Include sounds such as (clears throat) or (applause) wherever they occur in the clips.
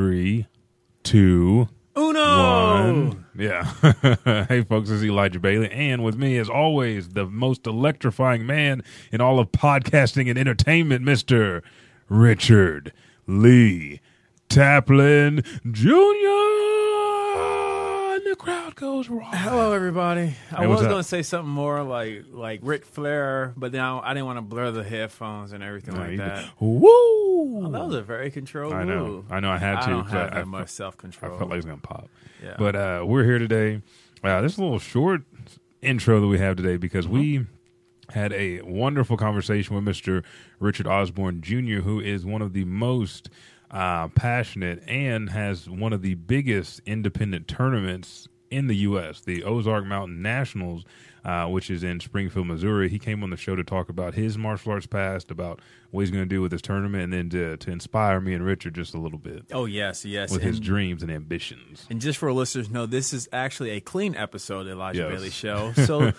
Three, two, Uno. one. Yeah. (laughs) hey, folks, this is Elijah Bailey. And with me, as always, the most electrifying man in all of podcasting and entertainment, Mr. Richard Lee Taplin Jr. And the crowd goes wild. Hello, everybody. I Hey, was going to say something more like like Ric Flair, but now I didn't want to blur the headphones and everything No, like that. Woo! Oh, that was a very controlled I know. move. I know I had I to. don't 'cause have I- that much self I control. felt like it was going to pop. Yeah. But uh, we're here today. Uh, this is a little short intro that we have today because we had a wonderful conversation with Mr. Richard Osborn Jr., who is one of the most uh, passionate and has one of the biggest independent tournaments in the U.S., the Ozark Mountain Nationals, uh, which is in Springfield, Missouri. He came on the show to talk about his martial arts past, about what he's going to do with his tournament, and then to, to inspire me and Richard just a little bit oh, yes, yes. with his dreams and ambitions. and just for listeners know, this is actually a clean episode of Elijah Yes. Bailey Show. (laughs) So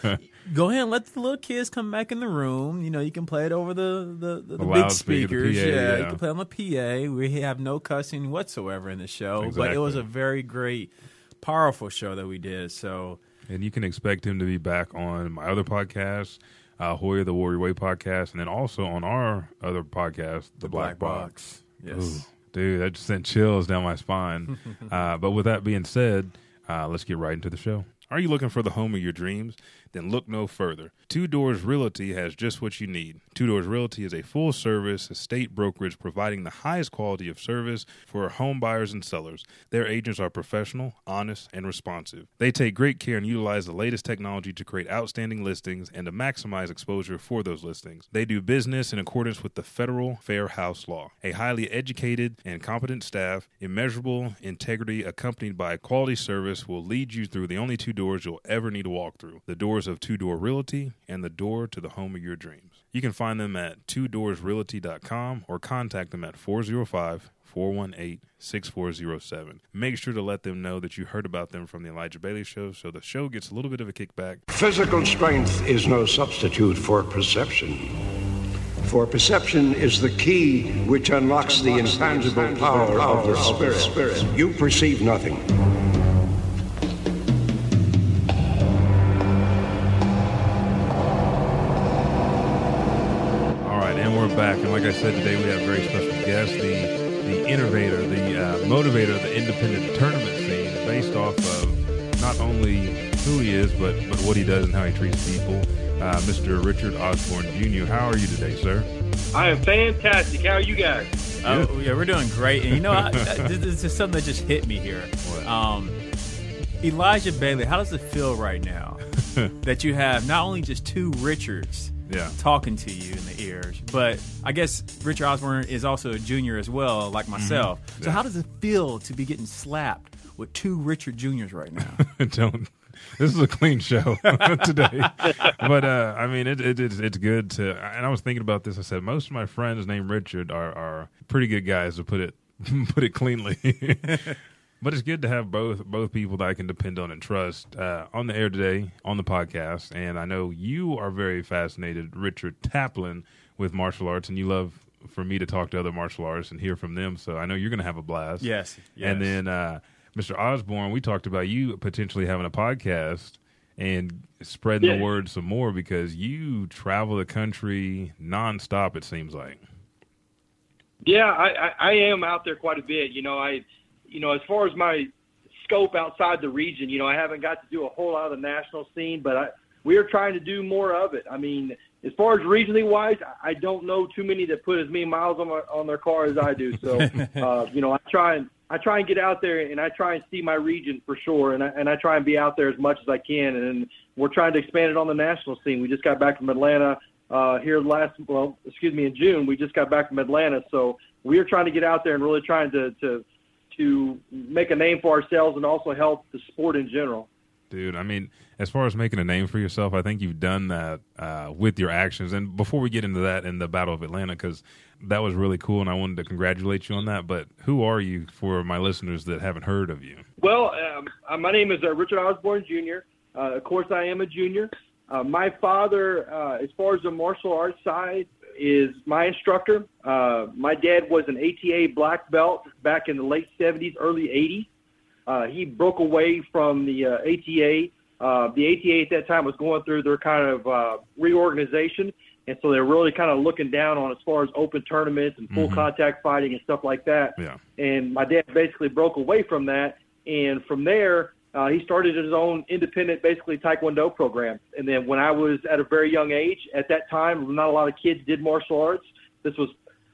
go ahead and let the little kids come back in the room. You know, you can play it over the, the, the, the big loudspeaker, the speakers. PA, yeah, you can play on the PA. We have no cussing whatsoever in the show, but it was a very great, powerful show that we did. So And you can expect him to be back on my other podcast, uh, Hoya the Warrior Way podcast, and then also on our other podcast, The, Black, Box. Yes. Ooh, dude, that just sent chills down my spine. (laughs) uh, but with that being said, uh, let's get right into the show. Are you looking for the home of your dreams? Then look no further. Two Doors Realty has just what you need. Two Doors Realty is a full service estate brokerage providing the highest quality of service for home buyers and sellers. Their agents are professional, honest, and responsive. They take great care and utilize the latest technology to create outstanding listings and to maximize exposure for those listings. They do business in accordance with the federal Fair House law. A highly educated and competent staff, immeasurable integrity accompanied by quality service will lead you through the only two doors you'll ever need to walk through the doors of Two Door Realty and the door to the home of your dreams. You can find them at twodoorsrealty.com or contact them at 405 418 6407. Make sure to let them know that you heard about them from the Elijah Bailey Show so the show gets a little bit of a kickback. Physical strength is no substitute for perception. For perception is the key which unlocks the intangible power of the spirit. You perceive nothing. Like I said today, we have a very special guest, the the innovator, the uh, motivator of the independent tournament scene, based off of not only who he is, but but what he does and how he treats people. Uh, Mr. Richard Osborn Jr. How are you today, sir? I am fantastic. How are you guys? Oh, yeah, we're doing great. And you know, I, I- (laughs) this this is something that just hit me here. Um, Elijah Bailey, how does it feel right now (laughs) that you have not only just two Richards Yeah. talking to you in the ears, but I guess Richard Osborn is also a junior as well, like myself. So Mm-hmm. Yeah. how does it feel to be getting slapped with two Richard Juniors right now? (laughs) Don't. This is a clean show (laughs) today, but uh, I mean, it, it, it's it's good to. And I was thinking about this. I said most of my friends named Richard are are pretty good guys to put it (laughs) put it cleanly. But it's good to have both both people that I can depend on and trust uh, on the air today on the podcast. And I know you are very fascinated, Richard Taplin, with martial arts, and you love for me to talk to other martial artists and hear from them. So I know you're going to have a blast. yes, yes. And then uh, Mr. Osborn, we talked about you potentially having a podcast and spreading Yeah. the word some more because you travel the country nonstop. It seems like. Yeah, I, I, I am out there quite a bit. You know, I, you know, as far as my scope outside the region, you know, I haven't got to do a whole lot of the national scene, but I, we are trying to do more of it. I mean, as far as regionally wise, I- don't know too many that put as many miles on my, on their car as I do. So, (laughs) uh, you know, I try and I try and get out there and I try and see my region for sure, and I, and I try and be out there as much as I can. And we're trying to expand it on the national scene. We just got back from Atlanta uh, here last, well, excuse me, in June. We just got back from Atlanta, so we are trying to get out there and really trying to to to make a name for ourselves and also help the sport in general. Dude, I mean, as far as making a name for yourself, I think you've done that uh, with your actions. And before we get into that in the Battle of Atlanta, because that was really cool, and I wanted to congratulate you on that. But who are you for my listeners that haven't heard of you? Well, um, uh, my name is uh, Richard Osborn Jr. Uh, of course, I am a junior. Uh, my father, uh, as far as the martial arts side, is my instructor. Uh, my dad was an ATA black belt back in the late 70s, early 80s. Uh, he broke away from the uh, ATA. Uh, the ATA at that time was going through their kind of uh, reorganization, and so they're really kind of looking down on as far as open tournaments and full Mm-hmm. contact fighting and stuff like that. Yeah. And my dad basically broke away from that, and from there uh, he started his own independent, basically taekwondo program. And then when I was at a very young age, at that time, not a lot of kids did martial arts. This was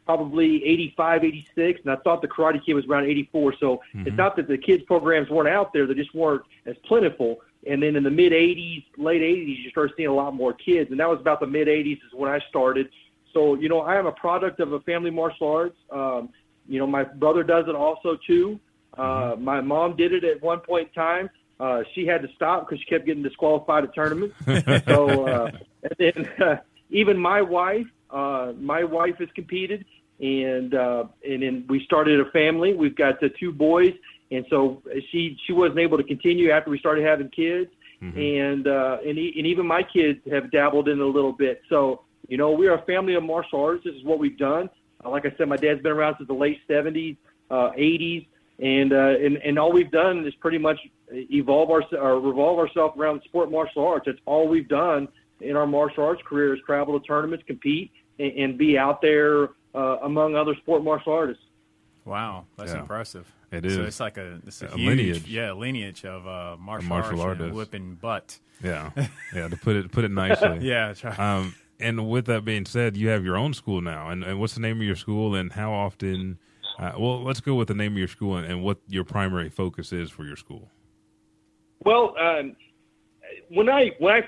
probably 85, 86, and I thought the Karate Kid was around 84. So it's not that the kids programs weren't out there; they just weren't as plentiful. And then in the mid 80s, late 80s, you start seeing a lot more kids, and that was about the mid 80s is when I started. So you know, I am a product of a family martial arts. Um, you know, my brother does it also too. Uh, my mom did it at one point in time. Uh, she had to stop because she kept getting disqualified at tournaments. (laughs) so, uh, and then uh, (laughs) even my wife, uh, my wife has competed, and uh, and then we started a family. We've got the two boys, and so she she wasn't able to continue after we started having kids, and uh, and e- and even my kids have dabbled in it a little bit. So you know, we are a family of martial arts. This is what we've done. Uh, like I said, my dad's been around since the late '70s, uh, '80s, and uh, and and all we've done is pretty much evolve our or revolve ourselves around sport martial arts. That's all we've done in our martial arts career is travel to tournaments, compete, and, and be out there uh, among other sport martial artists. Wow, that's Yeah. impressive. It is. So it's like a, it's a, A huge, lineage. yeah, lineage of uh, martial, martial arts artist. whipping butt. Yeah, (laughs) yeah. To put it put it nicely. (laughs) Yeah, try. Um, and with that being said, you have your own school now. And, and what's the name of your school? And how often? Uh, well, let's go with the name of your school and, what your primary focus is for your school. Well, um, when I when I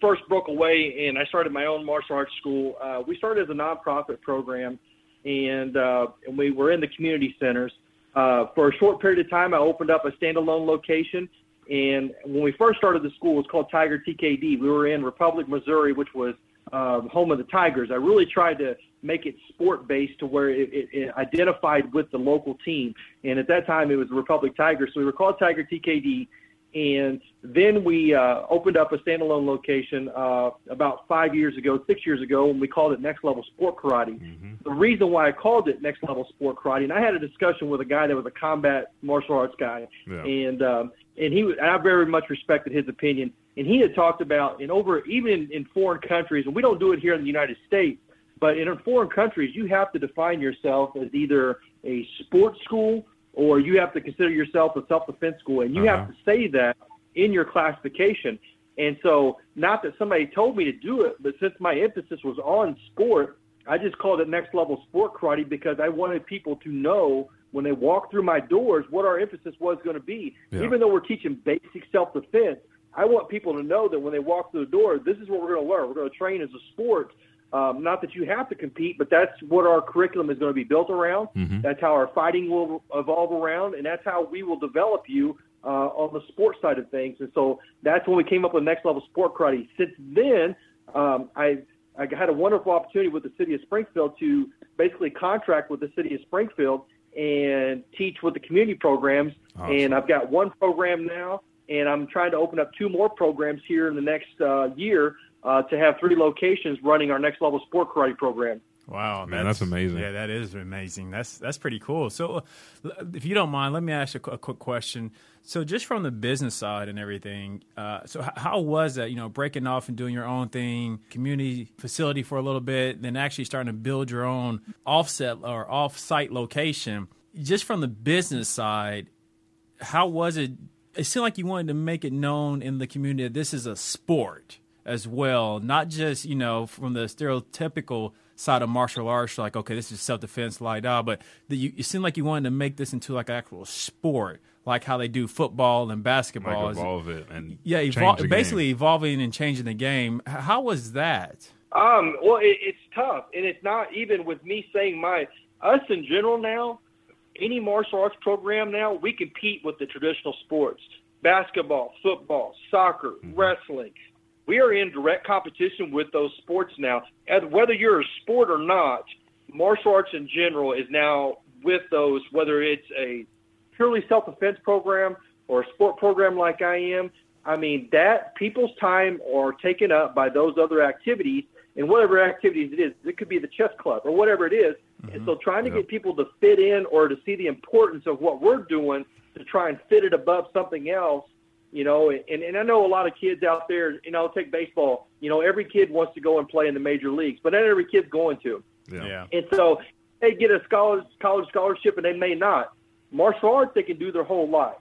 first broke away and I started my own martial arts school, uh, we started as a nonprofit program, and uh, and we were in the community centers. Uh, for a short period of time, I opened up a standalone location. And when we first started the school, it was called Tiger TKD. We were in Republic, Missouri, which was um, home of the Tigers. I really tried to make it sport based to where it, it, it identified with the local team. And at that time, it was the Republic Tigers. So we were called Tiger TKD. And then we uh, opened up a standalone location uh, about five years ago, six years ago, and we called it Next Level Sport Karate. The reason why I called it Next Level Sport Karate, and I had a discussion with a guy that was a combat martial arts guy, Yeah. and um, and he and I very much respected his opinion. And he had talked about, and over even in, in foreign countries, and we don't do it here in the United States, but in foreign countries, you have to define yourself as either a sports school or you have to consider yourself a self-defense school, and you Uh-huh. have to say that in your classification. And so, not that somebody told me to do it, but since my emphasis was on sport, I just called it next level sport karate because I wanted people to know when they walk through my doors what our emphasis was going to be. Yeah. Even though we're teaching basic self-defense, I want people to know that when they walk through the door, this is what we're going to learn. We're going to train as a sport. Um, not that you have to compete, but that's what our curriculum is going to be built around. That's how our fighting will evolve around, and that's how we will develop you uh, on the sports side of things. And so that's when we came up with Next Level Sport Karate. Since then, um, I I had a wonderful opportunity with the city of Springfield to basically contract with the city of Springfield and teach with the community programs. Awesome. And I've got one program now, and I'm trying to open up two more programs here in the next uh, year uh, to have three locations running our Next Level Sport Karate program. Wow, Man, that's amazing. Yeah, that is amazing. That's that's pretty cool. So, uh, if you don't mind, let me ask you a, qu- a quick question. So, just from the business side and everything, uh, so h- how was that? You know, breaking off and doing your own thing, community facility for a little bit, then actually starting to build your own offset or off-site location. Just from the business side, how was it? It seemed like you wanted to make it known in the community that this is a sport as well, not just you know from the stereotypical side of martial arts, like okay, this is self defense, like that, but that you it seemed like you wanted to make this into like an actual sport, like how they do football and basketball. Like evolve it and yeah, evol- the game. basically evolving and changing the game. How was that? Um, well, it, it's tough, and it's not even with me saying my us in general now. Any martial arts program now, we compete with the traditional sports: basketball, football, soccer, wrestling. We are in direct competition with those sports now. And whether you're a sport or not, martial arts in general is now with those. Whether it's a purely self-defense program or a sport program like I am, I mean that people's time are taken up by those other activities, and whatever activities it is. It could be the chess club or whatever it is. Mm-hmm. And so trying to Yep. get people to fit in or to see the importance of what we're doing to try and fit it above something else, you know, and, and I know a lot of kids out there, you know, take baseball, you know, every kid wants to go and play in the major leagues, but not every kid's going to. Yeah. Yeah. And so they get a college college scholarship and they may not. Martial arts they can do their whole life.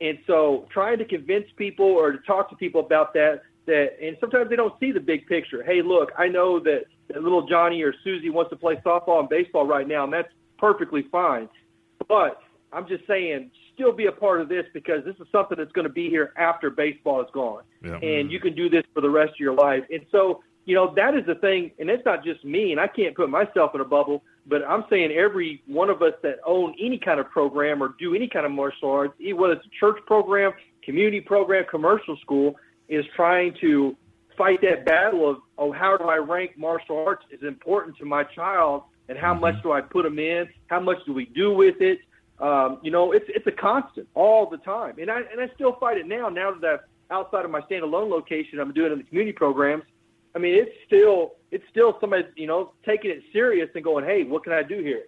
And so trying to convince people or to talk to people about that that and sometimes they don't see the big picture. Hey, look, I know that, that little Johnny or Susie wants to play softball and baseball right now and that's perfectly fine. But I'm just saying still be a part of this because this is something that's going to be here after baseball is gone Yeah. and you can do this for the rest of your life. And so, you know, that is the thing, and it's not just me, and I can't put myself in a bubble, but I'm saying every one of us that own any kind of program or do any kind of martial arts, whether it's a church program, community program, commercial school, is trying to fight that battle of, oh, how do I rank martial arts is important to my child, and how mm-hmm. much do I put them in? How much do we do with it? Um, you know, it's it's a constant all the time, and I and I still fight it now. Now that I'm outside of my standalone location, I'm doing it in the community programs. I mean, it's still it's still somebody you know taking it serious and going, hey, what can I do here?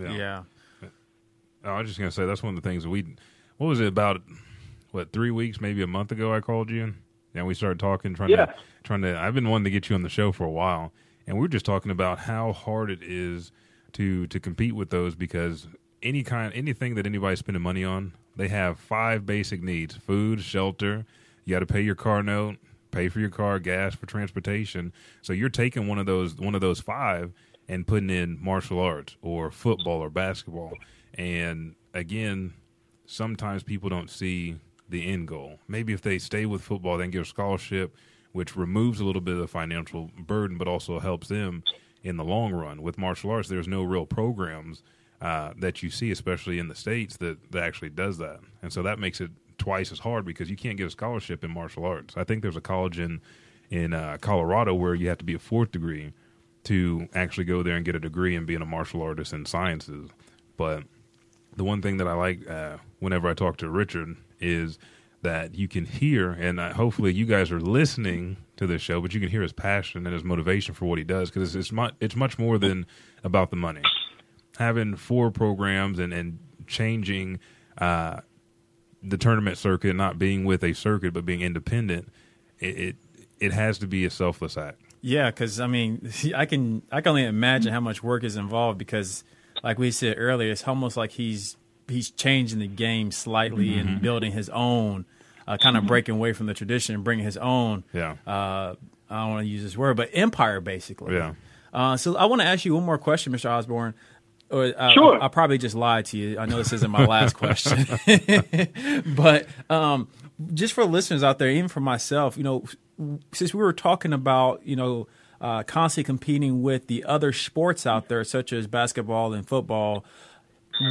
Yeah. Oh, I was just gonna say that's one of the things that we. What was it about? What three weeks, maybe a month ago? I called you, and we started talking, trying Yeah. to trying to. I've been wanting to get you on the show for a while, and we were just talking about how hard it is to to compete with those because any kind anything that anybody's spending money on, they have five basic needs: food, shelter. You got to pay your car note, pay for your car, gas for transportation. So you're taking one of those one of those five and putting in martial arts or football or basketball. And again, sometimes people don't see the end goal. Maybe if they stay with football, they can get a scholarship, which removes a little bit of the financial burden, but also helps them in the long run. With martial arts, there's no real programs uh, that you see, especially in the states, that that actually does that, and so that makes it twice as hard because you can't get a scholarship in martial arts. I think there's a college in in uh, Colorado where you have to be a fourth degree to actually go there and get a degree in being a martial artist in sciences. But the one thing that I like uh, whenever I talk to Richard is that you can hear, and uh, hopefully you guys are listening to this show, but you can hear his passion and his motivation for what he does because it's, it's, mu- it's much more than about the money. Having four programs and, and changing uh, the tournament circuit, not being with a circuit but being independent, it it, it has to be a selfless act. Yeah, because I mean, (laughs) I can I can only imagine how much work is involved because, like we said earlier, it's almost like he's he's changing the game slightly Mm-hmm. and building his own, uh, kind of breaking away from the tradition and bringing his own. Yeah. Uh, I don't want to use this word, but empire basically. Yeah. Uh, so I want to ask you one more question, Mr. Osborn. Or, uh, Sure. I, I probably just lied to you. I know this isn't my last question, (laughs) but um, just for listeners out there, even for myself, you know, since we were talking about, you know, uh, constantly competing with the other sports out there, such as basketball and football,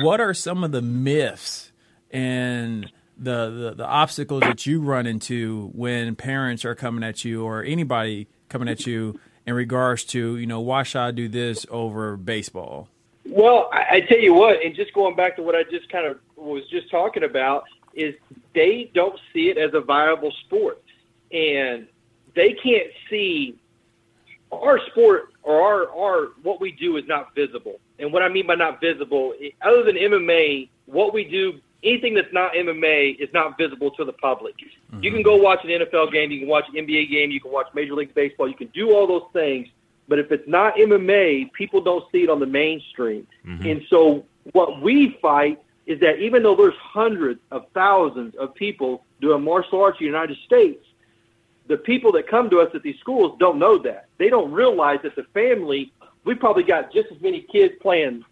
what are some of the myths and the, the the obstacles that you run into when parents are coming at you or anybody coming at you in regards to you know why should I do this over baseball? Well, I, I tell you what, and just going back to what I just kind of was just talking about, is they don't see it as a viable sport, and they can't see our sport or our our what we do is not visible. And what I mean by not visible, other than MMA, what we do, anything that's not MMA is not visible to the public. You mm-hmm. can go watch an NFL game, you can watch an NBA game, you can watch Major League Baseball, you can do all those things. But if it's not MMA, people don't see it on the mainstream. And so what we fight is that even though there's hundreds of thousands of people doing martial arts in the United States, the people that come to us at these schools don't know that. They don't realize that the family, we probably got just as many kids playing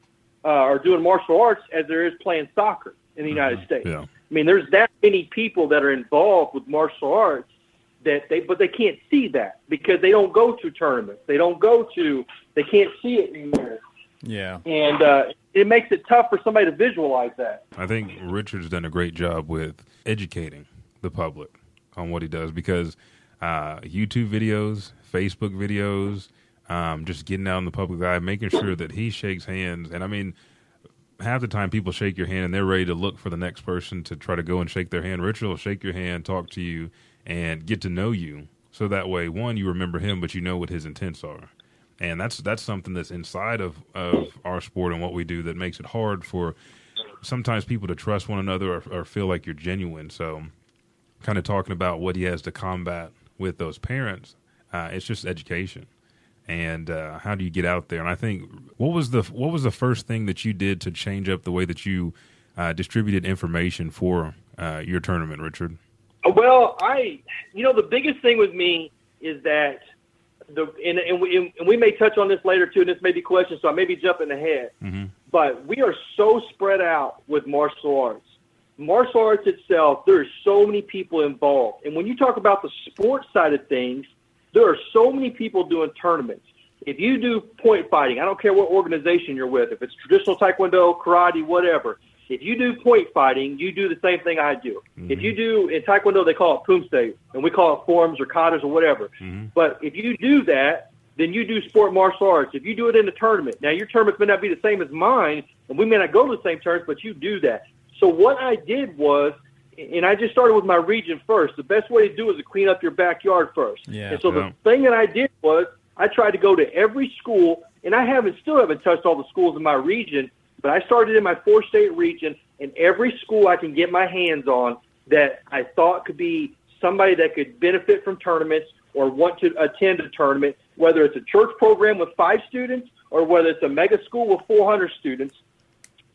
uh, or doing martial arts as there is playing soccer in the United States. Yeah. I mean, there's that many people that are involved with martial arts that they, but they can't see that because they don't go to tournaments. They don't go to, they can't see it anymore. Yeah, And uh, it makes it tough for somebody to visualize that. I think Richard's done a great job with educating the public on what he does because uh, YouTube videos, Facebook videos, um, just getting out in the public eye, making sure that he shakes hands. And I mean, half the time people shake your hand and they're ready to look for the next person to try to go and shake their hand. Richard will shake your hand, talk to you, and get to know you So that way, one, you remember him, but you know what his intents are. And that's that's something that's inside of, of our sport and what we do that makes it hard for sometimes people to trust one another or, or feel like you're genuine. So, kind of talking about what he has to combat with those parents, uh, it's just education and uh, how do you get out there? And I think what was the what was the first thing that you did to change up the way that you uh, distributed information for uh, your tournament, Richard? Well, I you know the biggest thing with me is that the and, and, we, and we may touch on this later too, and this may be questions, so I may be jumping ahead. Mm-hmm. But we are so spread out with martial arts. Martial arts itself, there are so many people involved, and when you talk about the sports side of things there are so many people doing tournaments. If you do point fighting, I don't care what organization you're with, if it's traditional taekwondo, karate, whatever. If you do point fighting, you do the same thing I do. Mm-hmm. If you do in taekwondo, they call it poomsae, and we call it forms or katas or whatever. Mm-hmm. But if you do that, then you do sport martial arts. If you do it in a tournament, now your tournaments may not be the same as mine, and we may not go to the same tournaments, but you do that. So what I did was and I just started with my region first. The best way to do it is to clean up your backyard first. Yeah. And so the thing that I did was I tried to go to every school, and I haven't still haven't touched all the schools in my region, but I started in my four state region, and every school I can get my hands on that I thought could be somebody that could benefit from tournaments or want to attend a tournament, whether it's a church program with five students or whether it's a mega school with 400 students.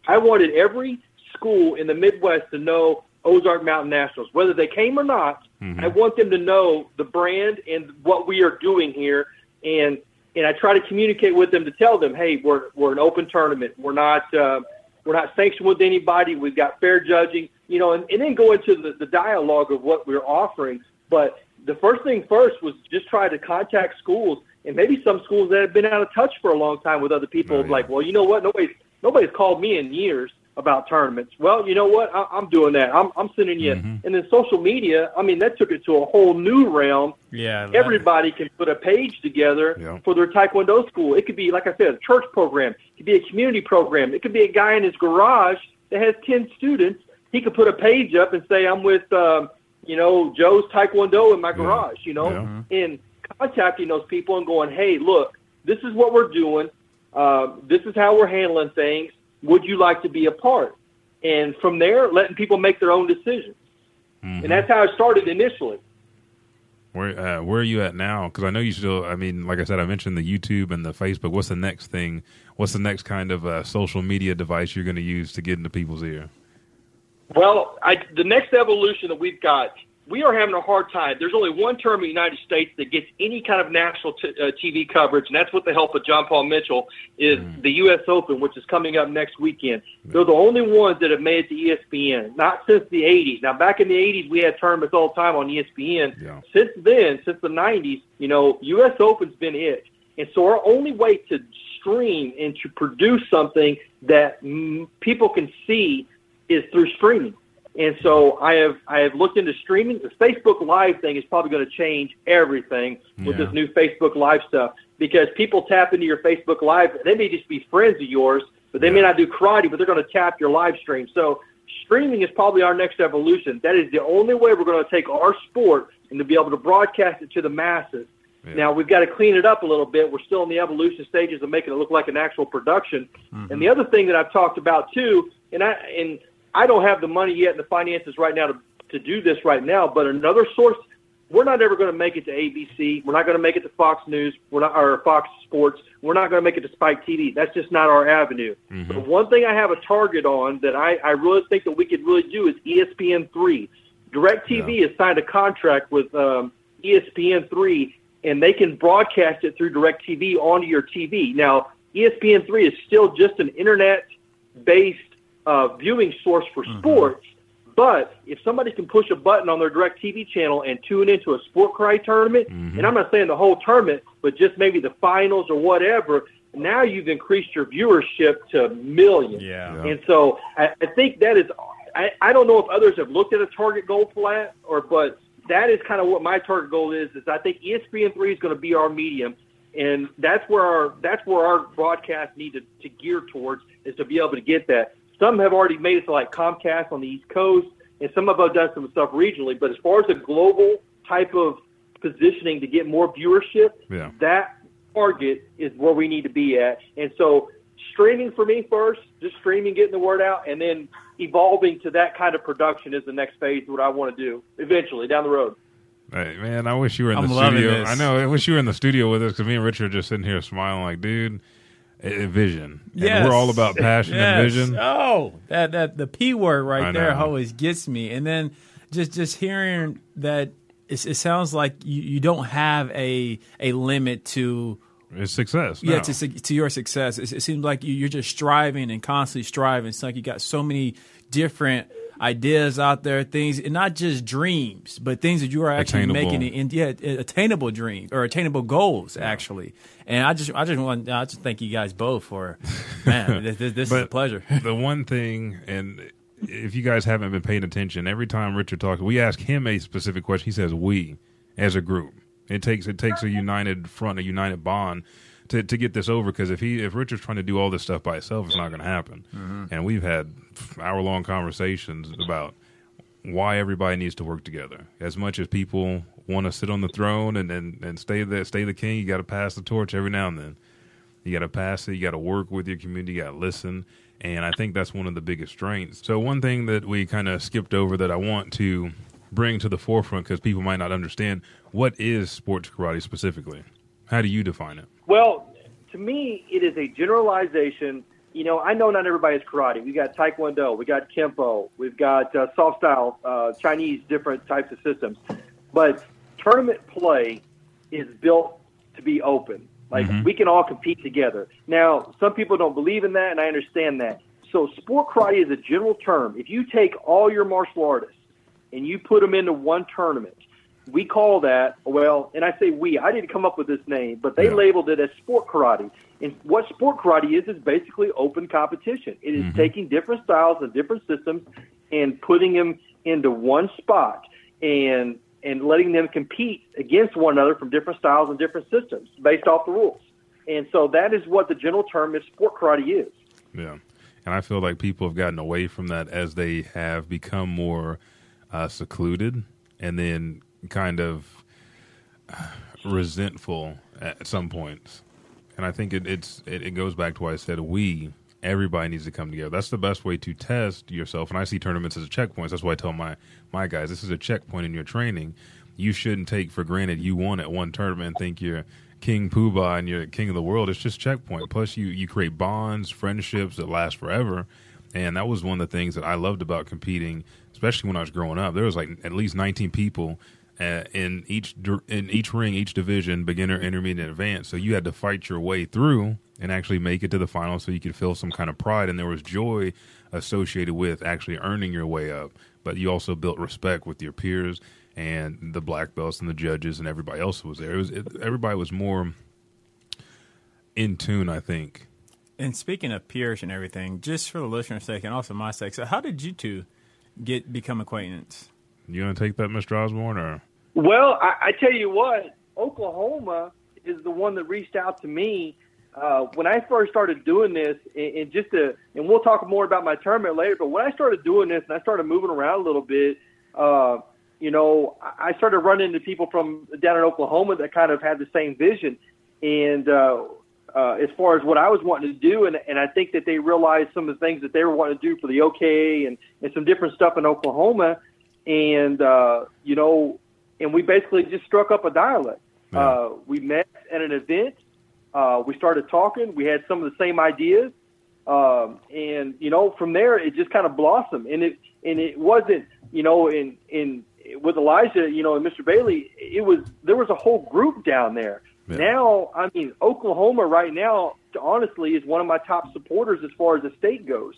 I wanted every school in the Midwest to know Ozark Mountain Nationals. Whether they came or not, mm-hmm. I want them to know the brand and what we are doing here. And and I try to communicate with them to tell them, hey, we're we're an open tournament. We're not uh, we're not sanctioned with anybody. We've got fair judging, you know, and, and then go into the, the dialogue of what we're offering. But the first thing first was just try to contact schools and maybe some schools that have been out of touch for a long time with other people. Oh, yeah. Like, well, you know what? Nobody's nobody's called me in years about tournaments. Well, you know what? I, am doing that. I'm, I'm sending you. Mm-hmm. And then social media, I mean, that took it to a whole new realm. Yeah. Everybody can put a page together yeah. for their Taekwondo school. It could be, like I said, a church program. It could be a community program. It could be a guy in his garage that has 10 students. He could put a page up and say, I'm with, um, you know, Joe's Taekwondo in my garage, you know, yeah. and contacting those people and going, hey, look, this is what we're doing. Uh, this is how we're handling things would you like to be a part? And from there, letting people make their own decisions. Mm-hmm. And that's how it started initially. Where uh, where are you at now? Because I know you still. I mean, like I said, I mentioned the YouTube and the Facebook. What's the next thing? What's the next kind of uh, social media device you're going to use to get into people's ear? Well, I, the next evolution that we've got we are having a hard time. There's only one term in the United States that gets any kind of national t- uh, TV coverage, and that's with the help of John Paul Mitchell, is mm. the U.S. Open, which is coming up next weekend. Mm. They're the only ones that have made it to ESPN, not since the 80s. Now, back in the 80s, we had tournaments all the time on ESPN. Yeah. Since then, since the 90s, you know, U.S. Open's been it. And so our only way to stream and to produce something that mm, people can see is through streaming. And so I have I have looked into streaming. The Facebook Live thing is probably going to change everything with yeah. this new Facebook Live stuff because people tap into your Facebook Live. They may just be friends of yours, but they yeah. may not do karate, but they're going to tap your live stream. So streaming is probably our next evolution. That is the only way we're going to take our sport and to be able to broadcast it to the masses. Yeah. Now we've got to clean it up a little bit. We're still in the evolution stages of making it look like an actual production. Mm-hmm. And the other thing that I've talked about too, and I and I don't have the money yet and the finances right now to, to do this right now, but another source, we're not ever going to make it to ABC. We're not going to make it to Fox News. We're not, or Fox Sports. We're not going to make it to Spike TV. That's just not our avenue. Mm-hmm. But one thing I have a target on that I, I really think that we could really do is ESPN3. DirecTV yeah. has signed a contract with um, ESPN3, and they can broadcast it through DirecTV onto your TV. Now, ESPN3 is still just an internet-based uh, viewing source for mm-hmm. sports. But if somebody can push a button on their DirecTV channel and tune into a sport karate tournament, mm-hmm. and I'm not saying the whole tournament, but just maybe the finals or whatever, now you've increased your viewership to millions. Yeah. And so I, I think that is, I, I don't know if others have looked at a target goal for that, or but that is kind of what my target goal is. Is I think ESPN three is going to be our medium, and that's where our that's where our broadcast need to, to gear towards is to be able to get that. Some have already made it to like Comcast on the East Coast, and some have done some stuff regionally. But as far as a global type of positioning to get more viewership, Yeah. that target is where we need to be at. And so streaming for me first, just streaming, getting the word out, and then evolving to that kind of production is the next phase. What I want to do eventually down the road. Hey, man, I wish you were in I'm the studio. this. I know. I wish you were in the studio with us because me and Richard are just sitting here smiling like, dude, vision. And we're all about passion and vision. Oh, that that the p word right I there know. always gets me. And then just just hearing that it, it sounds like you, you don't have a a limit to It's success. yeah No. to to your success. It, it seems like you, you're just striving and constantly striving. It's like you got so many different ideas out there, things and not just dreams, but things that you are actually Attainable. making in yeah attainable dreams or attainable goals actually. And I just I just want I just thank you guys both for man (laughs) this, this, this is a pleasure. (laughs) the one thing, and if you guys haven't been paying attention, every time Richard talks, we ask him a specific question. He says, "We," as a group. It takes it takes a united front, a united bond to to get this over. Because if he if Richard's trying to do all this stuff by himself, it's not going to happen. Mm-hmm. And we've had hour long conversations about why everybody needs to work together. As much as people want to sit on the throne and and, and stay the stay the king, you got to pass the torch every now and then. You got to pass it. You got to work with your community. You got to listen. And I think that's one of the biggest strengths. So, one thing that we kind of skipped over that I want to bring to the forefront because people might not understand what is sports karate specifically? How do you define it? Well, to me, it is a generalization. You know, I know not everybody is karate. We got taekwondo, we got kempo, we've got uh, soft style, uh, Chinese, different types of systems. But tournament play is built to be open. Like we can all compete together. Now, some people don't believe in that, and I understand that. So, sport karate is a general term. If you take all your martial artists and you put them into one tournament, we call that well, and I say we. I didn't come up with this name, but they Yeah. labeled it as sport karate. And what sport karate is is basically open competition. It is taking different styles and different systems and putting them into one spot and and letting them compete against one another from different styles and different systems based off the rules. And so that is what the general term is sport karate is. Yeah. And I feel like people have gotten away from that as they have become more uh, secluded and then kind of uh, resentful at some points. And I think it, it's it, it goes back to why I said we everybody needs to come together. That's the best way to test yourself. And I see tournaments as a checkpoint. That's why I tell my my guys this is a checkpoint in your training. You shouldn't take for granted you won at one tournament and think you're King Poobah and you're king of the world. It's just checkpoint. Plus, you you create bonds, friendships that last forever. And that was one of the things that I loved about competing, especially when I was growing up. There was like at least 19 people Uh, in each in each ring, each division, beginner, intermediate, and advanced. So you had to fight your way through and actually make it to the final, so you could feel some kind of pride, and there was joy associated with actually earning your way up. But you also built respect with your peers and the black belts and the judges and everybody else was there. It was it, everybody was more in tune, I think. And speaking of peers and everything, just for the listener's sake and also my sake, so how did you two get become acquaintance? You gonna take that, Mr. Osborn, or Well, I, I tell you what, Oklahoma is the one that reached out to me uh, when I first started doing this. And, and just to, and we'll talk more about my tournament later. But when I started doing this and I started moving around a little bit, uh, you know, I started running into people from down in Oklahoma that kind of had the same vision. And uh, uh, as far as what I was wanting to do, and, and I think that they realized some of the things that they were wanting to do for the OK and, and some different stuff in Oklahoma. And, uh, you know, and we basically just struck up a dialect. Yeah. Uh, we met at an event. Uh, we started talking. We had some of the same ideas, um, and you know, from there it just kind of blossomed. And it and it wasn't, you know, in in with Elijah, you know, and Mr. Bailey, it was there was a whole group down there. Yeah. Now, I mean, Oklahoma right now, honestly, is one of my top supporters as far as the state goes.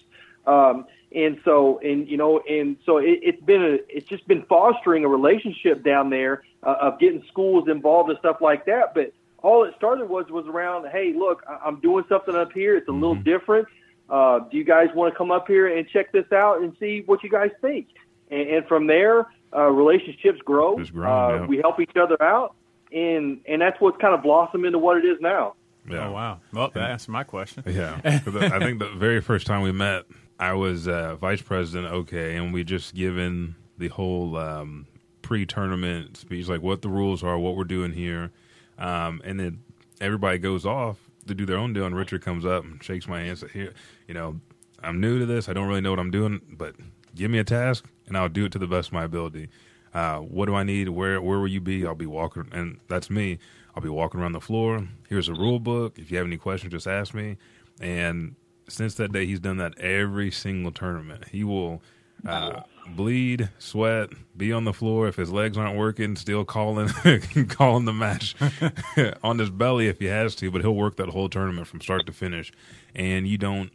Um, and so, and you know, and so it, it's been a, it's just been fostering a relationship down there uh, of getting schools involved and stuff like that. But all it started was was around, hey, look, I- I'm doing something up here. It's a little different. Uh, do you guys want to come up here and check this out and see what you guys think? And, and from there, uh, relationships grow. Just grown, uh, yeah. We help each other out, and and that's what's kind of blossomed into what it is now. yeah, Oh wow! Well, that answered my question. Yeah, 'Cause (laughs) I think the very first time we met, I was uh, vice president. Okay, and we just given the whole um, pre-tournament speech, like what the rules are, what we're doing here, um, and then everybody goes off to do their own deal. And Richard comes up and shakes my hand, says, "Here, you know, I'm new to this. I don't really know what I'm doing, but give me a task, and I'll do it to the best of my ability. Uh, what do I need? Where where will you be? I'll be walking, and that's me. I'll be walking around the floor. Here's a rule book. If you have any questions, just ask me. And since that day, he's done that every single tournament. He will uh, bleed, sweat, be on the floor. If his legs aren't working, still calling (laughs) calling the match (laughs) on his belly if he has to. But he'll work that whole tournament from start to finish. And you don't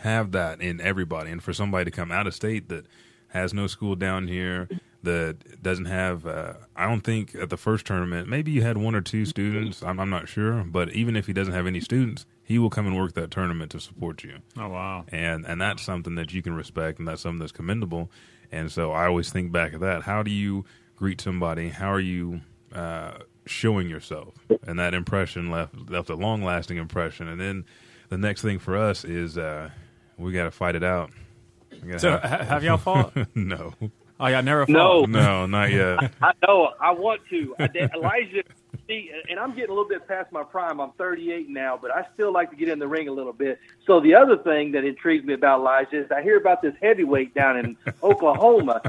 have that in everybody. And for somebody to come out of state that has no school down here, that doesn't have, uh, I don't think at the first tournament, maybe you had one or two students. I'm, I'm not sure. But even if he doesn't have any students, he will come and work that tournament to support you. Oh wow! And and that's something that you can respect, and that's something that's commendable. And so I always think back at that. How do you greet somebody? How are you uh, showing yourself? And that impression left left a long lasting impression. And then the next thing for us is uh, we got to fight it out. So have, have y'all fought? (laughs) no. Oh, y'all never fought? No. No, not yet. (laughs) I know. I want to. Elijah, see, and I'm getting a little bit past my prime. I'm 38 now, but I still like to get in the ring a little bit. So the other thing that intrigues me about Elijah is I hear about this heavyweight down in (laughs) Oklahoma.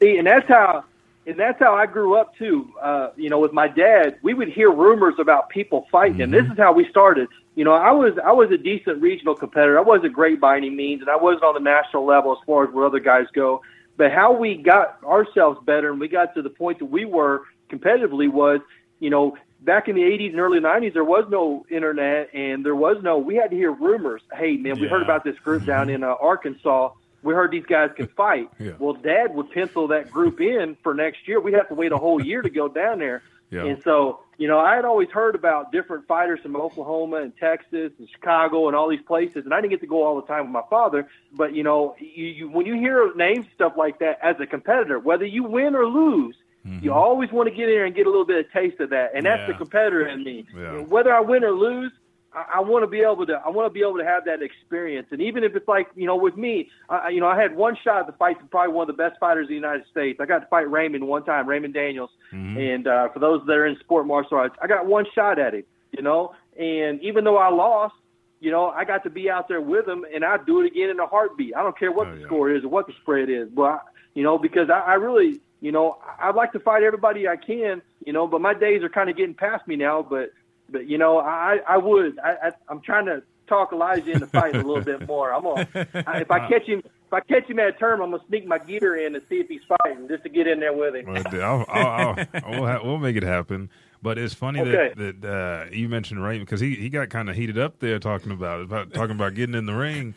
see, and that's how. And that's how I grew up too. Uh, you know, with my dad, we would hear rumors about people fighting, and this is how we started. You know, I was I was a decent regional competitor. I wasn't great by any means, and I wasn't on the national level as far as where other guys go. But how we got ourselves better and we got to the point that we were competitively was, you know, back in the 80s and early 90s, there was no internet and there was no, we had to hear rumors. Hey, man, we heard about this group down in uh, Arkansas. We heard these guys can (laughs) fight. Yeah. Well, dad would pencil that group in for next year. We'd have to wait a whole year to go down there. Yeah. And so, you know, I had always heard about different fighters from Oklahoma and Texas and Chicago and all these places, and I didn't get to go all the time with my father. But you know, you, you when you hear names stuff like that as a competitor, whether you win or lose, mm-hmm. you always want to get in there and get a little bit of taste of that, and that's the competitor in me. Yeah. Whether I win or lose. I, I want to be able to. I want to be able to have that experience, and even if it's like you know, with me, I, you know, I had one shot at the fight to probably one of the best fighters in the United States. I got to fight Raymond one time, Raymond Daniels, and uh, for those that are in sport martial arts, I got one shot at him. You know, and even though I lost, you know, I got to be out there with him, and I'd do it again in a heartbeat. I don't care what Oh, the yeah. score is or what the spread is, but I, you know, because I, I really, you know, I'd like to fight everybody I can, you know, but my days are kind of getting past me now. But, but you know, I, I would, I, I, I'm trying to talk Elijah into fighting a little bit more. I'm gonna, I, if I catch him, if I catch him at a term, I'm gonna sneak my gear in and see if he's fighting, just to get in there with him. Well, I'll, I'll, I'll, (laughs) we'll, ha- we'll make it happen. But it's funny Okay. that that uh, you mentioned Raymond because he, he got kind of heated up there talking about about talking about getting in the ring.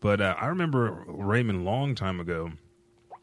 But uh, I remember Raymond long time ago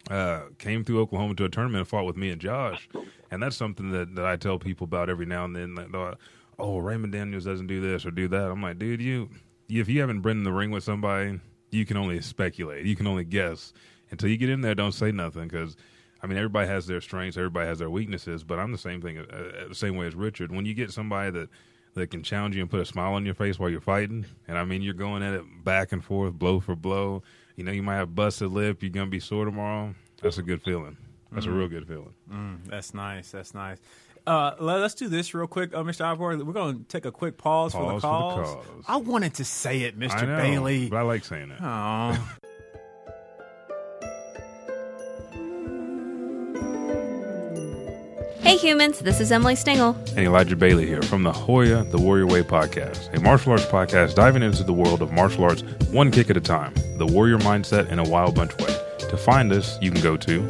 uh, came through Oklahoma to a tournament and fought with me and Josh, and that's something that, that I tell people about every now and then. Like, oh, Raymond Daniels doesn't do this or do that. I'm like, dude, you if you haven't been in the ring with somebody, you can only speculate. You can only guess until you get in there. Don't say nothing because. I mean, everybody has their strengths, everybody has their weaknesses, but I'm the same thing, uh, uh, the same way as Richard. When you get somebody that that can challenge you and put a smile on your face while you're fighting, and I mean, you're going at it back and forth, blow for blow. You know, you might have busted lip, you're gonna be sore tomorrow. That's a good feeling. That's a mm. real good feeling. Mm, that's nice. That's nice. Uh, let, us do this real quick, uh, Mr. Ivor. We're going to take a quick pause, for the Pause for the calls. calls. I wanted to say it, I Mr. know, Bailey. but I like saying it. Oh. Hey humans, this is Emily Stengel. And Elijah Bailey here from the Hoya The Warrior Way podcast, a martial arts podcast diving into the world of martial arts one kick at a time, the warrior mindset in a wild bunch way. To find us, you can go to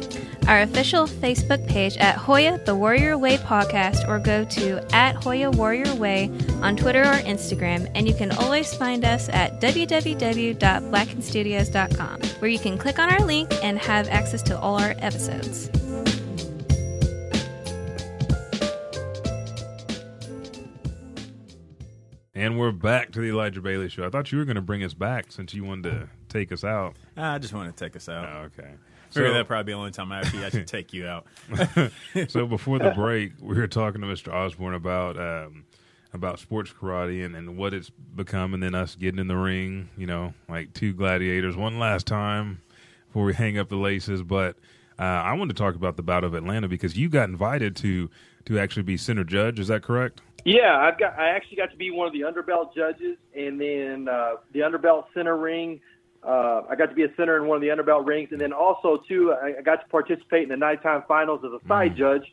Our official Facebook page at Hoya the Warrior Way podcast or go to at Hoya Warrior Way on Twitter or Instagram and you can always find us at www.blackenstudios.com where you can click on our link and have access to all our episodes. And we're back to the Elijah Bailey Show. I thought you were going to bring us back since you wanted to take us out. I just want to take us out. Oh, okay. Figure that'd probably be the only time I actually had to take you out. (laughs) so before the break, we were talking to Mr. Osborn about um, about sports karate and, and what it's become, and then us getting in the ring. You know, like two gladiators, one last time before we hang up the laces. But Uh, I want to talk about the Battle of Atlanta because you got invited to to actually be center judge. Is that correct? Yeah, I've got. I actually got to be one of the underbelt judges, and then uh, the underbelt center ring. Uh, I got to be a center in one of the underbelt rings, and then also too, I, I got to participate in the nighttime finals as a side mm. judge.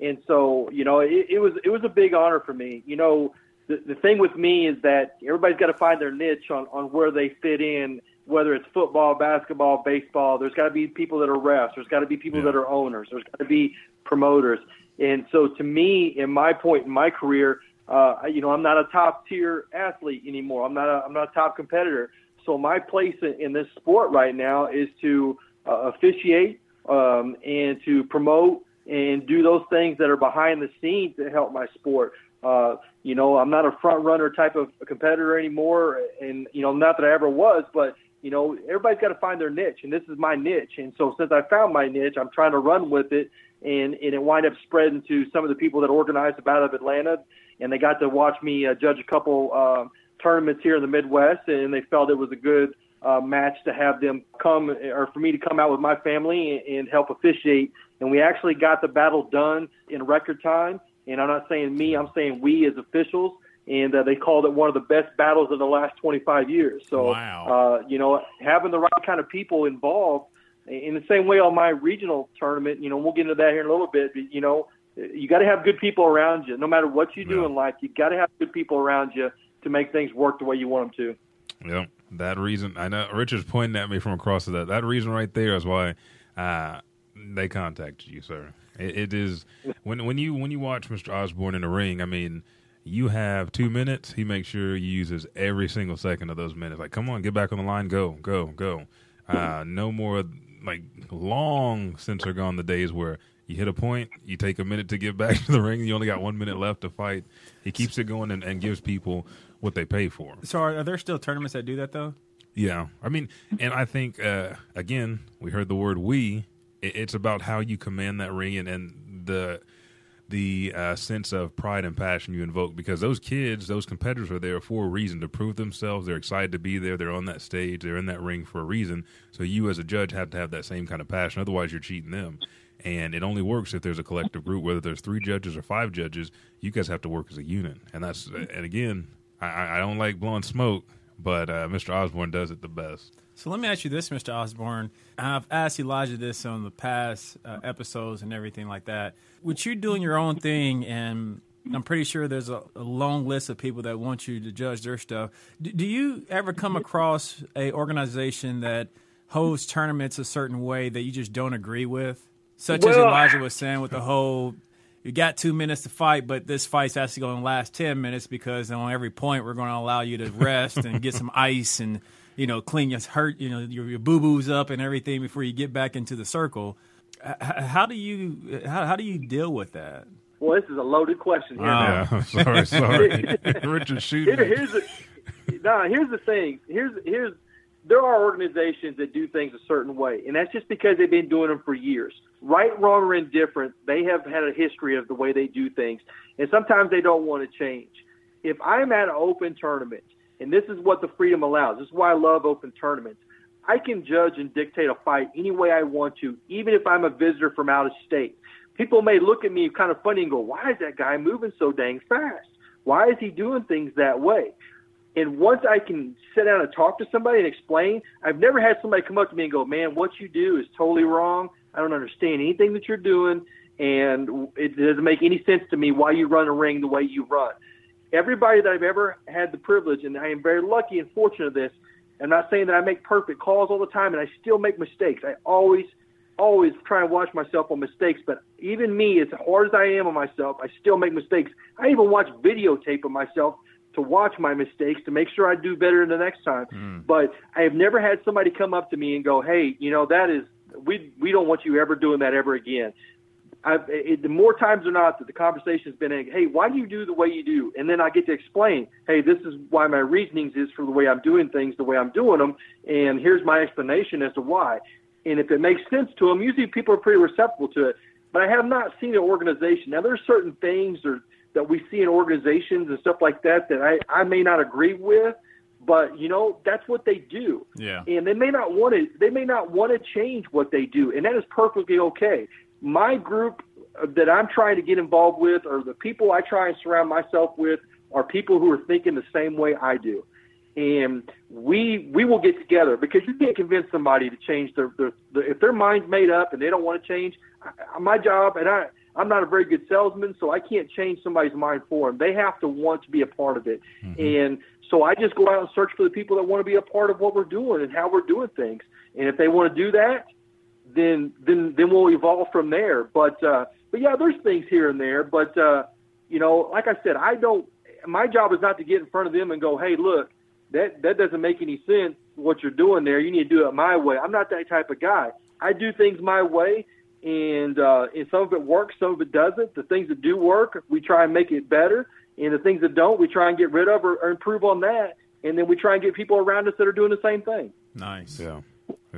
And so, you know, it, it was it was a big honor for me. You know, the the thing with me is that everybody's got to find their niche on on where they fit in. Whether it's football, basketball, baseball, there's got to be people that are refs. There's got to be people yeah. that are owners. There's got to be promoters. And so, to me, in my point in my career, uh, you know, I'm not a top tier athlete anymore. I'm not a I'm not a top competitor. So my place in, this sport right now is to uh, officiate um, and to promote and do those things that are behind the scenes to help my sport. Uh, you know, I'm not a front runner type of competitor anymore, and you know, not that I ever was, but you know, everybody's got to find their niche, and this is my niche. And so, since I found my niche, I'm trying to run with it, and and it wind up spreading to some of the people that organized the Battle of Atlanta, and they got to watch me uh, judge a couple uh, tournaments here in the Midwest, and they felt it was a good uh, match to have them come, or for me to come out with my family and, and help officiate. And we actually got the battle done in record time. And I'm not saying me, I'm saying we as officials. And uh, they called it one of the best battles of the last 25 years. So, wow. uh, you know, having the right kind of people involved in the same way on my regional tournament, you know, we'll get into that here in a little bit, but, you know, you got to have good people around you. No matter what you do yeah. in life, you got to have good people around you to make things work the way you want them to. Yeah, that reason. I know Richard's pointing at me from across the that. That reason right there is why uh, they contacted you, sir. It, it is (laughs) when when you when you watch Mr. Osborn in the ring. I mean, you have two minutes. He makes sure he uses every single second of those minutes. Like, come on, get back on the line. Go, go, go. Uh, no more like long since are gone the days where you hit a point, you take a minute to get back (laughs) to the ring. You only got one minute left to fight. He keeps it going and, and gives people what they pay for. So, are, are, there still tournaments that do that though? Yeah, I mean, and I think uh, again, we heard the word "we." It, it's about how you command that ring and, and the the uh, sense of pride and passion you invoke because those kids, those competitors are there for a reason to prove themselves. They're excited to be there. They're on that stage. They're in that ring for a reason. So you, as a judge, have to have that same kind of passion. Otherwise, you're cheating them and it only works if there's a collective group. Whether there's three judges or five judges, you guys have to work as a unit. And that's and again, I, I don't like blowing smoke, but uh, Mr. Osborn does it the best. So let me ask you this, Mr. Osborn. I've asked Elijah this on the past uh, episodes and everything like that. With you doing your own thing, and I'm pretty sure there's a, a long list of people that want you to judge their stuff. Do, do you ever come across a organization that hosts tournaments a certain way that you just don't agree with? Such well, as Elijah was saying with the whole, you got two minutes to fight, but this fight's actually going to last ten minutes because on every point we're going to allow you to rest and get some ice and you know clean your hurt, you know your, your boo boos up and everything before you get back into the circle. How do you how, how do you deal with that? Well, this is a loaded question. Here oh, (laughs) yeah, sorry, sorry, (laughs) Richard shooting. Here, here's the, nah, here's the thing. Here's here's there are organizations that do things a certain way, and that's just because they've been doing them for years. Right, wrong, or indifferent, they have had a history of the way they do things, and sometimes they don't want to change. If I'm at an open tournament, and this is what the freedom allows, this is why I love open tournaments. I can judge and dictate a fight any way I want to, even if I'm a visitor from out of state. People may look at me kind of funny and go, "Why is that guy moving so dang fast? Why is he doing things that way?" And once I can sit down and talk to somebody and explain, I've never had somebody come up to me and go, "Man, what you do is totally wrong. I don't understand anything that you're doing, and it doesn't make any sense to me why you run a ring the way you run." Everybody that I've ever had the privilege, and I am very lucky and fortunate of this. I'm not saying that I make perfect calls all the time, and I still make mistakes. I always, always try and watch myself on mistakes. But even me, as hard as I am on myself, I still make mistakes. I even watch videotape of myself to watch my mistakes to make sure I do better the next time. Mm. But I have never had somebody come up to me and go, "Hey, you know that is we we don't want you ever doing that ever again." I've, it, the more times than not that the conversation's been, "Hey, why do you do the way you do?" And then I get to explain, "Hey, this is why my reasonings is for the way I'm doing things, the way I'm doing them, and here's my explanation as to why." And if it makes sense to them, usually people are pretty receptive to it. But I have not seen an organization. Now, there's certain things or that we see in organizations and stuff like that that I, I may not agree with, but you know that's what they do. Yeah. And they may not want to. They may not want to change what they do, and that is perfectly okay. My group that I'm trying to get involved with, or the people I try and surround myself with, are people who are thinking the same way I do. And we we will get together because you can't convince somebody to change their, their, their if their mind's made up and they don't want to change. I, my job, and I I'm not a very good salesman, so I can't change somebody's mind for them. They have to want to be a part of it. Mm-hmm. And so I just go out and search for the people that want to be a part of what we're doing and how we're doing things. And if they want to do that, then then then we'll evolve from there. But uh, but yeah, there's things here and there. But uh, you know, like I said, I don't. My job is not to get in front of them and go, "Hey, look, that that doesn't make any sense. What you're doing there, you need to do it my way." I'm not that type of guy. I do things my way, and uh, and some of it works, some of it doesn't. The things that do work, we try and make it better, and the things that don't, we try and get rid of or, or improve on that. And then we try and get people around us that are doing the same thing. Nice. Yeah.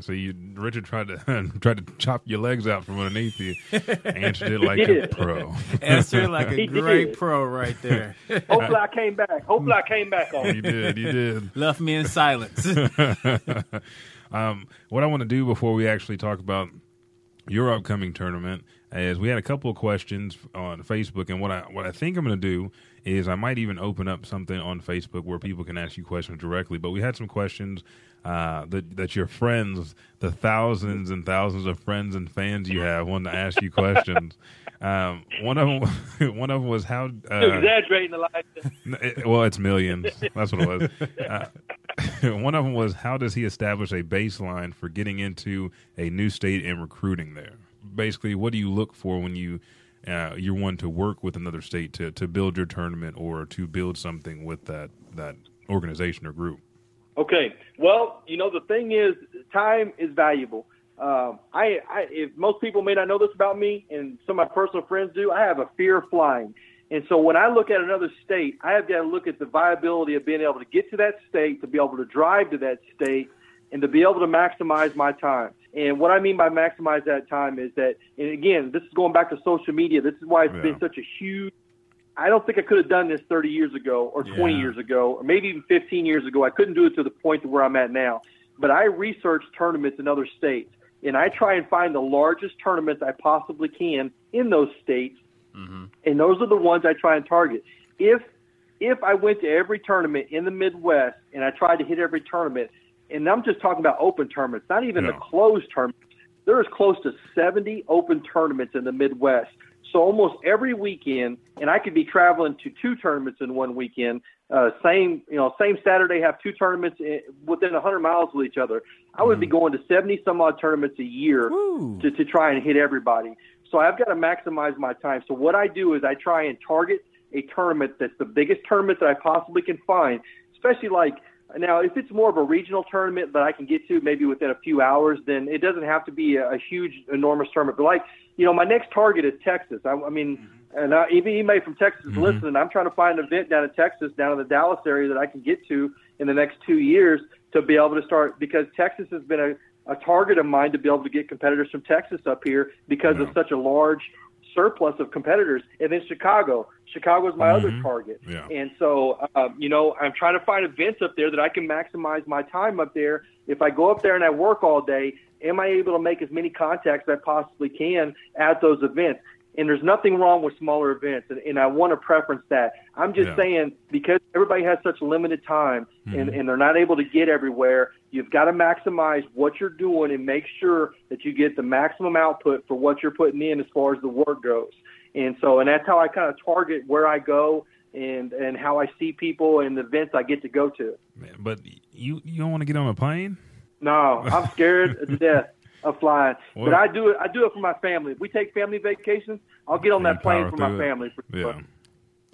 So you, Richard, tried to (laughs) tried to chop your legs out from underneath you. (laughs) (laughs) Answered it like a pro. Answered like a great pro right there. Hopefully, I came back. Hopefully, I came back on. You did. You did. Left me in silence. um, what I want to do before we actually talk about your upcoming tournament is we had a couple of questions on Facebook, and what I what I think I'm going to do is I might even open up something on Facebook where people can ask you questions directly. But we had some questions uh, that that your friends, the thousands and thousands of friends and fans you have, wanted to ask you questions. (laughs) Um, one of them, (laughs) one of them was how uh, exaggerating lot. It, well, it's millions. That's what it was. Uh, (laughs) one of them was how does he establish a baseline for getting into a new state and recruiting there? Basically, what do you look for when you uh, you're one to work with another state to to build your tournament or to build something with that that organization or group? Okay. Well, you know, the thing is, time is valuable. Um, I, I, if most people may not know this about me, and some of my personal friends do, I have a fear of flying. And so when I look at another state, I have got to look at the viability of being able to get to that state, to be able to drive to that state, and to be able to maximize my time. And what I mean by maximize that time is that, and again, this is going back to social media. This is why it's yeah. been such a huge I don't think I could have done this 30 years ago or 20 yeah. years ago or maybe even 15 years ago. I couldn't do it to the point to where I'm at now. But I research tournaments in other states and I try and find the largest tournaments I possibly can in those states. Mm-hmm. And those are the ones I try and target. If if I went to every tournament in the Midwest and I tried to hit every tournament, and I'm just talking about open tournaments, not even yeah. the closed tournaments, there is close to 70 open tournaments in the Midwest. So almost every weekend, and I could be traveling to two tournaments in one weekend. Uh, same, you know, same Saturday have two tournaments in, within 100 miles of each other. I would mm. be going to 70 some odd tournaments a year to, to try and hit everybody. So I've got to maximize my time. So what I do is I try and target a tournament that's the biggest tournament that I possibly can find, especially like now, if it's more of a regional tournament that I can get to maybe within a few hours, then it doesn't have to be a, a huge, enormous tournament. But like, you know, my next target is Texas. I, I mean, mm-hmm. and I, even anybody from Texas mm-hmm. listening, I'm trying to find an event down in Texas, down in the Dallas area that I can get to in the next two years to be able to start because Texas has been a, a target of mine to be able to get competitors from Texas up here because of such a large surplus of competitors. And then Chicago. Chicago is my mm-hmm. other target. Yeah. And so, um, you know, I'm trying to find events up there that I can maximize my time up there. If I go up there and I work all day, am I able to make as many contacts as I possibly can at those events? And there's nothing wrong with smaller events, and, and I want to preference that. I'm just yeah. saying because everybody has such limited time mm-hmm. and, and they're not able to get everywhere, you've got to maximize what you're doing and make sure that you get the maximum output for what you're putting in as far as the work goes. And so, and that's how I kind of target where I go and and how I see people and the events I get to go to. Man, but you you don't want to get on a plane? No, I'm scared to death of flying. What? (laughs) But I do it. I do it for my family. If we take family vacations, I'll get on that plane for my family. For yeah.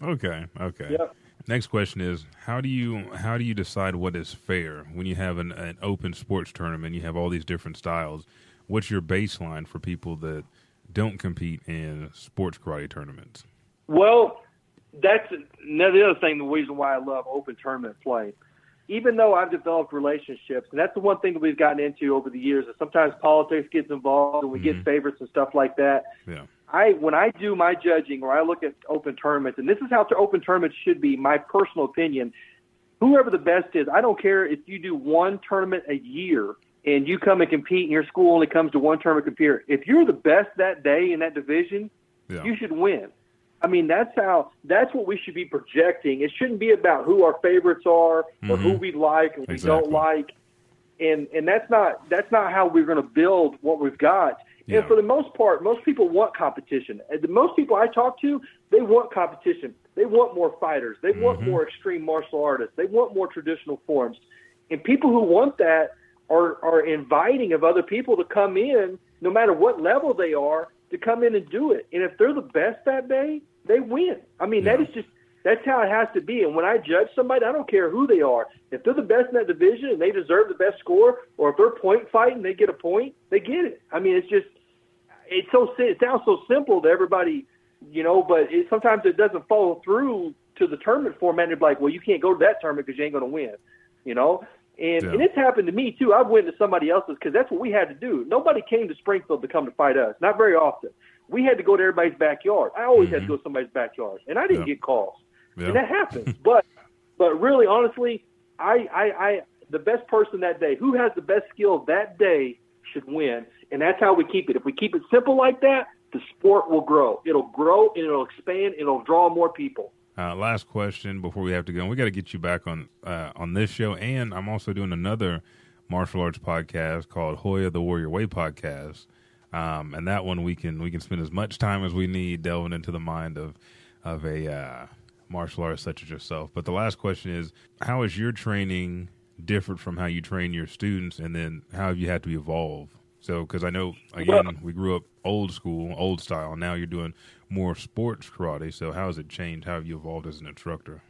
Okay. Okay. Yep. Next question is how do you how do you decide what is fair when you have an, an open sports tournament? You have all these different styles. What's your baseline for people that don't compete in sports karate tournaments? Well, that's the other thing. The reason why I love open tournament play, even though I've developed relationships, and that's the one thing that we've gotten into over the years. Is sometimes politics gets involved, and we mm-hmm. get favorites and stuff like that. Yeah. I when I do my judging or I look at open tournaments, and this is how open tournaments should be. My personal opinion. whoever the best is. I don't care if you do one tournament a year and you come and compete and your school only comes to one term of compete. If you're the best that day in that division, Yeah. you should win. I mean, that's how that's what we should be projecting. It shouldn't be about who our favorites are or who Mhm. we like and we Exactly. don't like. And and that's not that's not how we're going to build what we've got. Yeah. And for the most part, most people want competition. And the most people I talk to, they want competition. They want more fighters. They want Mm-hmm. more extreme martial artists. They want more traditional forms. And people who want that are are inviting of other people to come in, no matter what level they are, to come in and do it. And if they're the best that day, they win. I mean, that Yeah. is just that's how it has to be. And when I judge somebody, I don't care who they are. If they're the best in that division and they deserve the best score, or if they're point fighting, they get a point, they get it. I mean, it's just it's so it sounds so simple to everybody, you know, but it, sometimes it doesn't follow through to the tournament format. And be like, well, you can't go to that tournament because you ain't going to win, you know. And Yeah. and it's happened to me too. I've went to somebody else's because that's what we had to do. Nobody came to Springfield to come to fight us. Not very often. We had to go to everybody's backyard. I always had to go to somebody's backyard, and I didn't Mm-hmm. Yeah. get calls. Yeah. And that happens. (laughs) but but really, honestly, I, I I the best person that day, who has the best skill that day, should win, and that's how we keep it. If we keep it simple like that, the sport will grow. It'll grow and it'll expand. And it'll draw more people. Uh, last question before we have to go. And we got to get you back on uh, on this show, and I'm also doing another martial arts podcast called Hoya the Warrior Way podcast. Um, and that one we can we can spend as much time as we need delving into the mind of of a uh, martial artist such as yourself. But the last question is, how is your training different from how you train your students, and then how have you had to evolve? So, because I know again, we grew up old school, old style. Now you're doing more sports karate. So, how has it changed? How have you evolved as an instructor?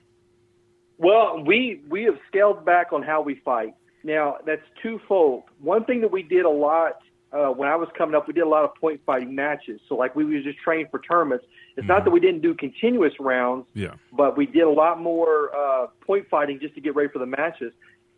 Well, we we have scaled back on how we fight. Now that's twofold. One thing that we did a lot uh, when I was coming up, we did a lot of point fighting matches. So like we was just trained for tournaments. It's not that we didn't do continuous rounds, Yeah. but we did a lot more uh, point fighting just to get ready for the matches.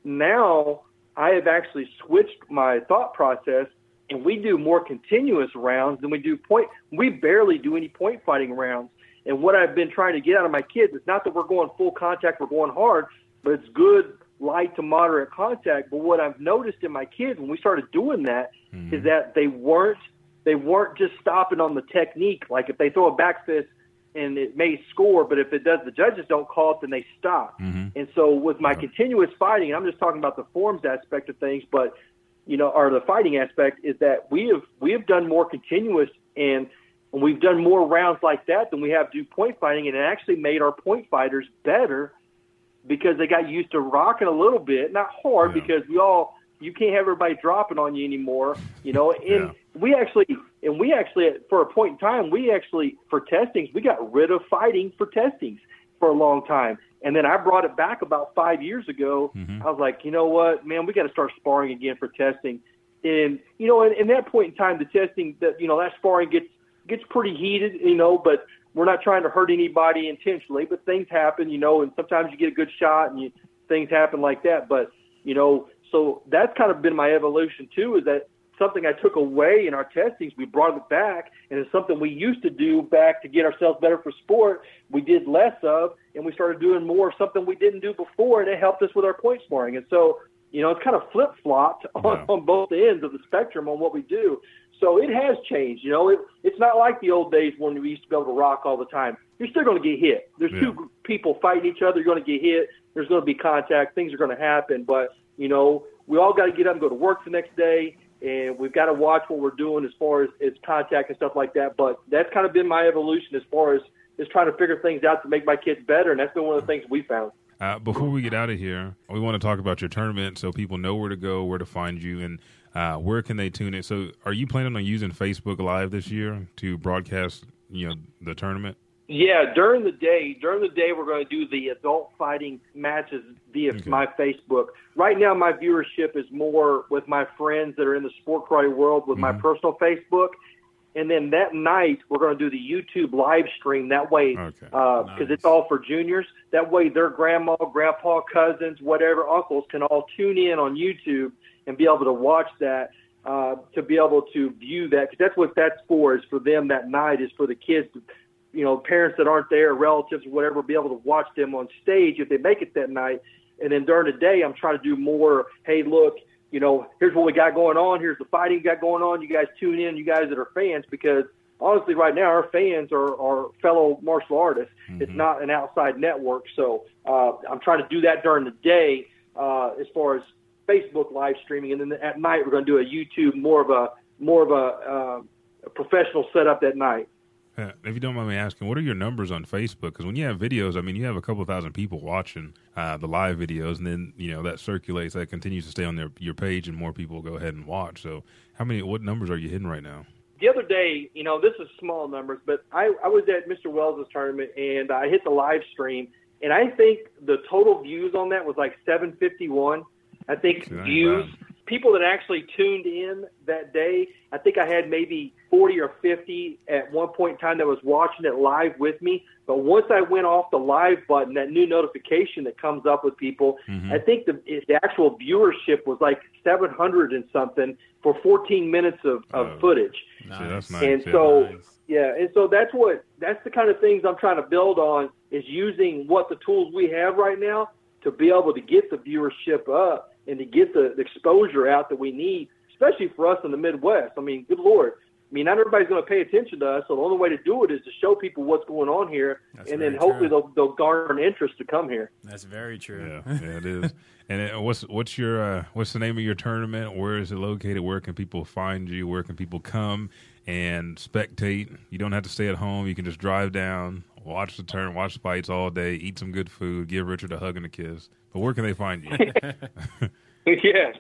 Now I have actually switched my thought process, and we do more continuous rounds than we do point. We barely do any point fighting rounds. And what I've been trying to get out of my kids is not that we're going full contact, we're going hard, but it's good light to moderate contact. But what I've noticed in my kids when we started doing that hmm. is that they weren't they weren't just stopping on the technique. Like if they throw a back fist and it may score, but if it does, the judges don't call it, then they stop. Mm-hmm. And so with my continuous fighting, and I'm just talking about the forms aspect of things, but you know, or the fighting aspect is that we have we have done more continuous and we've done more rounds like that than we have do point fighting, and it actually made our point fighters better because they got used to rocking a little bit, not hard Yeah. because we all you can't have everybody dropping on you anymore, you know. And Yeah. we actually and we actually for a point in time we actually for testings we got rid of fighting for testings for a long time. And then I brought it back about five years ago. Mhm. I was like, you know what, man, we got to start sparring again for testing. And you know, in, in that point in time, the testing that you know that sparring gets gets pretty heated, you know, but we're not trying to hurt anybody intentionally. But things happen, you know, and sometimes you get a good shot and you, things happen like that. But you know, so that's kind of been my evolution too. Is that something I took away in our testings? We brought it back, and it's something we used to do back to get ourselves better for sport. We did less of, and we started doing more of something we didn't do before, and it helped us with our point scoring. And so, you know, it's kind of flip flopped (laughs) on, Yeah. on both ends of the spectrum on what we do. So it has changed. You know, it, it's not like the old days when we used to be able to rock all the time. You're still going to get hit. There's Yeah. two people fighting each other. You're going to get hit. There's going to be contact. Things are going to happen. But you know, we all got to get up and go to work the next day, and we've got to watch what we're doing as far as, as contact and stuff like that. But that's kind of been my evolution as far as is trying to figure things out to make my kids better, and that's been one of the things we found. Uh, before we get out of here, we want to talk about your tournament so people know where to go, where to find you, and uh, where can they tune in. So, are you planning on using Facebook Live this year to broadcast, you know, the tournament? Yeah, during the day, during the day, we're going to do the adult fighting matches via Okay. my Facebook. Right now, my viewership is more with my friends that are in the sport karate world with my personal Facebook. And then that night, we're going to do the YouTube live stream. That way, Okay. because Nice. it's all for juniors. That way, their grandma, grandpa, cousins, whatever, uncles can all tune in on YouTube and be able to watch that. Uh, to be able to view that, because that's what that's for. Is for them that night. Is for the kids to you know, parents that aren't there, relatives or whatever, be able to watch them on stage if they make it that night. and then during the day, I'm trying to do more. Hey, look, you know, here's what we got going on. Here's the fighting we got going on. You guys tune in, you guys that are fans, because honestly, right now our fans are, are fellow martial artists. Mm-hmm. It's not an outside network, so uh, I'm trying to do that during the day uh, as far as Facebook live streaming, and then at night we're going to do a YouTube more of a more of a, uh, a professional setup at night. Uh, (laughs) if you don't mind me asking, what are your numbers on Facebook? Because when you have videos, I mean, you have a couple thousand people watching uh, the live videos, and then you know that circulates, that continues to stay on their your page, and more people go ahead and watch. So, how many? What numbers are you hitting right now? The other day, you know, this is small numbers, but I, I was at Mr. Wells' tournament and I hit the live stream, and I think the total views on that was like 751. I think views. Bad people that actually tuned in that day, I think I had maybe 40 or 50 at one point in time that was watching it live with me. But once I went off the live button, that new notification that comes up with people, mm-hmm. I think the, the actual viewership was like 700 and something for 14 minutes of, of oh, footage. Nice. nice. And so, nice. yeah, and so that's what that's the kind of things I'm trying to build on is using what the tools we have right now to be able to get the viewership up and to get the, the exposure out that we need, especially for us in the Midwest. I mean, good Lord. I mean, not everybody's going to pay attention to us, so the only way to do it is to show people what's going on here, That's and then hopefully they'll, they'll garner interest to come here. That's very true. Yeah, (laughs) yeah it is. and it, what's what's your uh, what's the name of your tournament? Where is it located? Where can people find you? Where can people come and spectate? You don't have to stay at home. You can just drive down, watch the turn, watch the fights all day, eat some good food, give Richard a hug and a kiss. But where can they find you? (laughs) (laughs) yeah.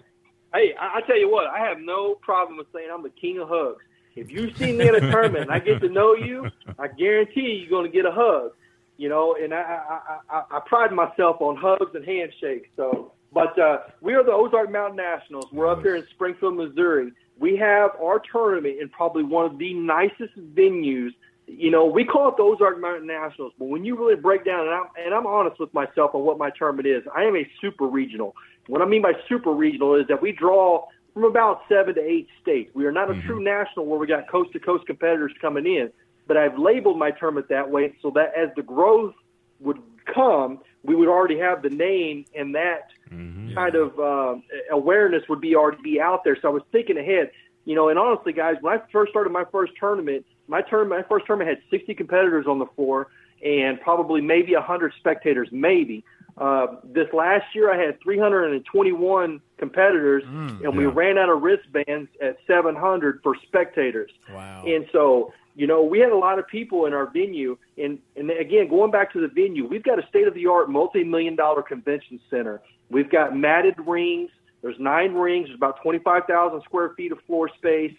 Hey, I, I tell you what, I have no problem with saying I'm the king of hugs. If you see me in a tournament and I get to know you, I guarantee you're going to get a hug. You know, and I, I, I, I pride myself on hugs and handshakes. So, but uh, we are the Ozark Mountain Nationals. We're up here in Springfield, Missouri. We have our tournament in probably one of the nicest venues you know, we call it the Ozark Mountain Nationals, but when you really break down, and I'm, and I'm honest with myself on what my tournament is, I am a super regional. What I mean by super regional is that we draw from about seven to eight states. We are not a mm-hmm. true national where we got coast to coast competitors coming in, but I've labeled my tournament that way so that as the growth would come, we would already have the name and that mm-hmm. kind of uh, awareness would be already be out there. So I was thinking ahead, you know, and honestly, guys, when I first started my first tournament – my term, my first tournament had 60 competitors on the floor and probably maybe 100 spectators, maybe. Uh, this last year, I had 321 competitors, mm, and yeah. we ran out of wristbands at 700 for spectators. Wow! And so, you know, we had a lot of people in our venue, and and again, going back to the venue, we've got a state-of-the-art, multi-million dollar convention center. We've got matted rings. There's nine rings. There's about 25,000 square feet of floor space.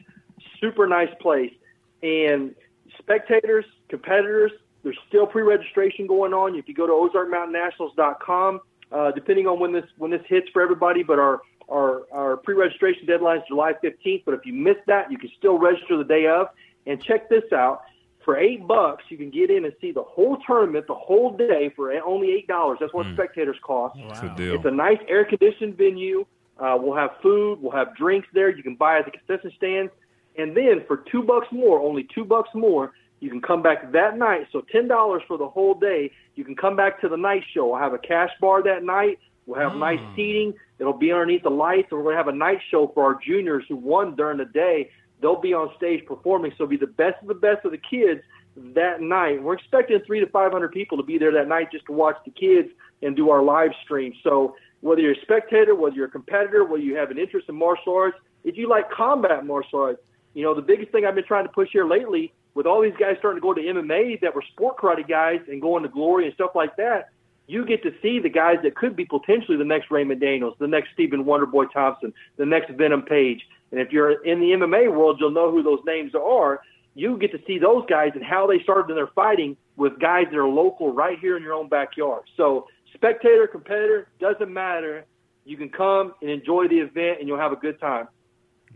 Super nice place. And spectators, competitors, there's still pre-registration going on. If you go to OzarkMountainNationals.com, uh, depending on when this when this hits for everybody, but our our, our pre-registration deadline is July 15th. But if you miss that, you can still register the day of. And check this out: for eight bucks, you can get in and see the whole tournament, the whole day for only eight dollars. That's what mm. spectators cost. Wow. A it's a nice air-conditioned venue. Uh, we'll have food. We'll have drinks there. You can buy at the concession stands. And then for two bucks more, only two bucks more, you can come back that night. So ten dollars for the whole day. You can come back to the night show. I'll have a cash bar that night. We'll have mm. nice seating. It'll be underneath the lights, and we're going to have a night show for our juniors who won during the day. They'll be on stage performing. So it'll be the best of the best of the kids that night. We're expecting three to five hundred people to be there that night just to watch the kids and do our live stream. So whether you're a spectator, whether you're a competitor, whether you have an interest in martial arts, if you like combat martial arts, you know, the biggest thing I've been trying to push here lately, with all these guys starting to go to MMA that were sport karate guys and going to glory and stuff like that, you get to see the guys that could be potentially the next Raymond Daniels, the next Stephen Wonderboy Thompson, the next Venom Page. And if you're in the MMA world, you'll know who those names are. You get to see those guys and how they started in their fighting with guys that are local right here in your own backyard. So, spectator, competitor, doesn't matter. You can come and enjoy the event and you'll have a good time.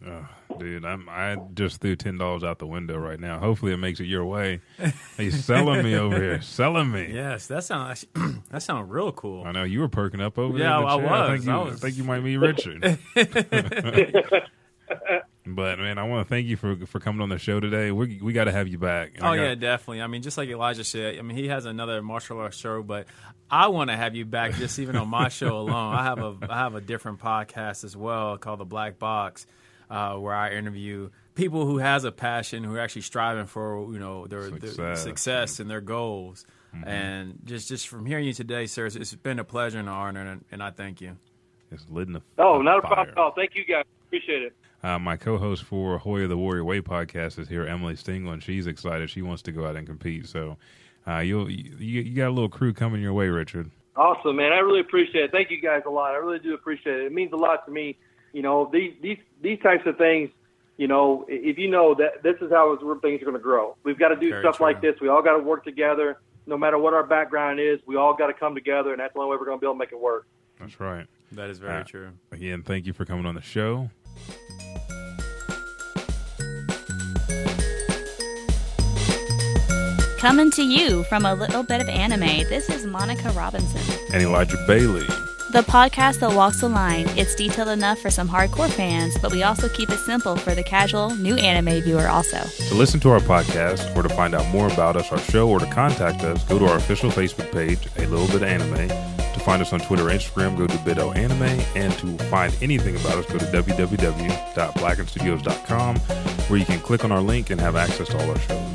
Oh, dude, I'm I just threw ten dollars out the window right now. Hopefully, it makes it your way. He's selling me over here, (laughs) selling me. Yes, that sounds that (clears throat) sounds real cool. I know you were perking up over yeah, there. I, I was. I think, you, I was. I think you might be (laughs) Richard. (laughs) But man, I want to thank you for for coming on the show today. We we got to have you back. Oh yeah, definitely. I mean, just like Elijah said, I mean, he has another martial arts show, but I want to have you back just even on my show alone. I have a I have a different podcast as well called the Black Box, uh, where I interview people who has a passion, who are actually striving for you know their success, their success and their goals. Mm-hmm. And just just from hearing you today, sir, it's, it's been a pleasure and an honor, and, and I thank you. It's lit in the oh, not a problem at all. Thank you guys. Appreciate it. Uh, my co-host for Hoya the Warrior Way podcast is here, Emily Stingle, and she's excited. She wants to go out and compete. So uh, you'll you, you got a little crew coming your way, Richard. Awesome, man. I really appreciate it. Thank you guys a lot. I really do appreciate it. It means a lot to me. You know, these these these types of things. You know, if you know that this is how things are going to grow, we've got to do Very stuff true. like this. We all got to work together. No matter what our background is, we all got to come together, and that's the only way we're going to be able to make it work. That's right. That is very uh, true. Again, thank you for coming on the show. Coming to you from a little bit of anime, this is Monica Robinson. And Elijah Bailey. The podcast that walks the line. It's detailed enough for some hardcore fans, but we also keep it simple for the casual new anime viewer also. To listen to our podcast, or to find out more about us, our show, or to contact us, go to our official Facebook page, A Little Bit Anime. To find us on Twitter or Instagram, go to Bido Anime. And to find anything about us, go to www.blackenstudios.com, where you can click on our link and have access to all our shows.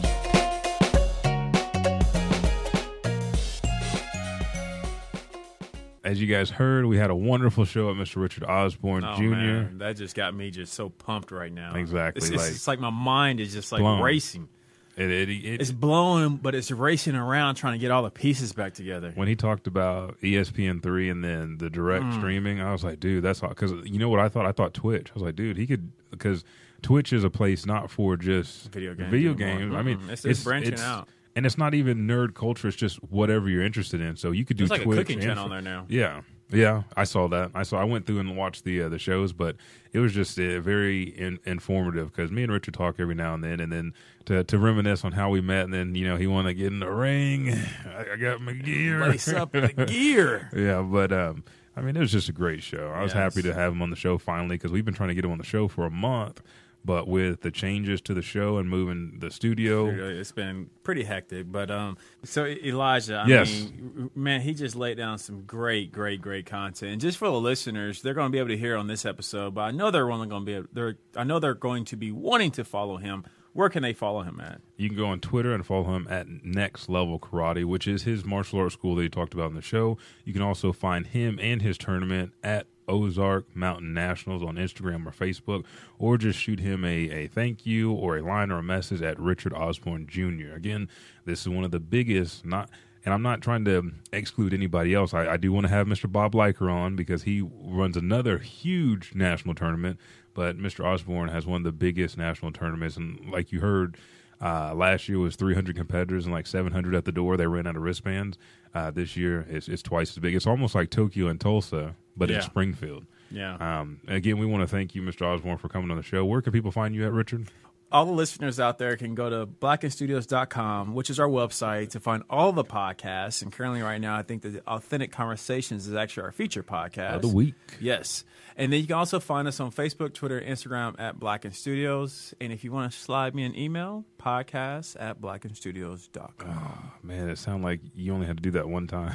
As you guys heard, we had a wonderful show at Mr. Richard Osborn oh, Jr. Man, that just got me just so pumped right now. Exactly. It's, like, it's like my mind is just like blown. racing. It, it, it, it's blowing, but it's racing around trying to get all the pieces back together. When he talked about ESPN three and then the direct mm. streaming, I was like, dude, that's all. Because you know what I thought? I thought Twitch. I was like, dude, he could because Twitch is a place not for just video games. Video games. Mm-hmm. I mean, it's, it's, it's branching it's, out and it's not even nerd culture. It's just whatever you're interested in. So you could do There's Twitch like a cooking channel on there now. Yeah, yeah, I saw that. I saw. I went through and watched the uh, the shows, but it was just uh, very in, informative because me and Richard talk every now and then, and then to to reminisce on how we met, and then you know he wanted to get in the ring. I, I got my gear. Lace up the (laughs) gear. yeah, but um, I mean, it was just a great show. I was yes. happy to have him on the show finally because we've been trying to get him on the show for a month but with the changes to the show and moving the studio, it's been pretty hectic. But um, so Elijah, I yes. mean, man, he just laid down some great, great, great content. And just for the listeners, they're going to be able to hear on this episode. But I know they're only going to be able, they're I know they're going to be wanting to follow him. Where can they follow him at? You can go on Twitter and follow him at Next Level Karate, which is his martial arts school that he talked about in the show. You can also find him and his tournament at Ozark Mountain Nationals on Instagram or Facebook, or just shoot him a, a thank you or a line or a message at Richard Osborn Jr. Again, this is one of the biggest, not and I'm not trying to exclude anybody else. I, I do want to have Mr. Bob Liker on because he runs another huge national tournament. But Mr. Osborn has one of the biggest national tournaments, and like you heard, uh, last year was 300 competitors and like 700 at the door. They ran out of wristbands. Uh, this year it's, it's twice as big. It's almost like Tokyo and Tulsa, but yeah. in Springfield. Yeah. Um, again, we want to thank you, Mr. Osborn, for coming on the show. Where can people find you at, Richard? All the listeners out there can go to blackenstudios.com, which is our website, to find all the podcasts. And currently, right now, I think the Authentic Conversations is actually our feature podcast of the week. Yes. And then you can also find us on Facebook, Twitter, Instagram at Blacken Studios. And if you want to slide me an email, podcast at blackenstudios.com. Oh, ah, man, it sounds like you only had to do that one time.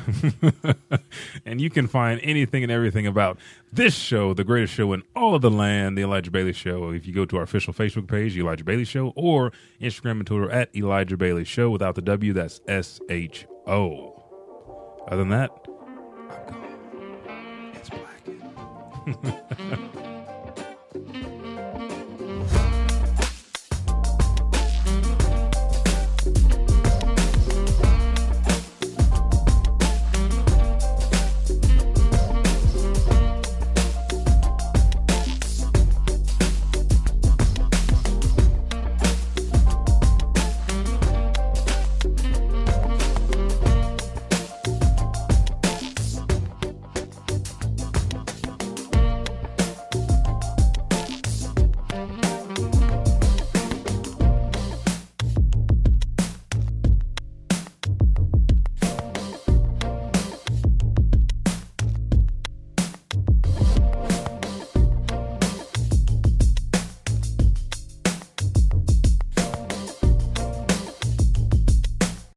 (laughs) and you can find anything and everything about this show, the greatest show in all of the land, The Elijah Bailey Show. If you go to our official Facebook page, Elijah Bailey Show, or Instagram and Twitter at Elijah Bailey Show without the W, that's S H O. Other than that, I'm gone. It's black. (laughs)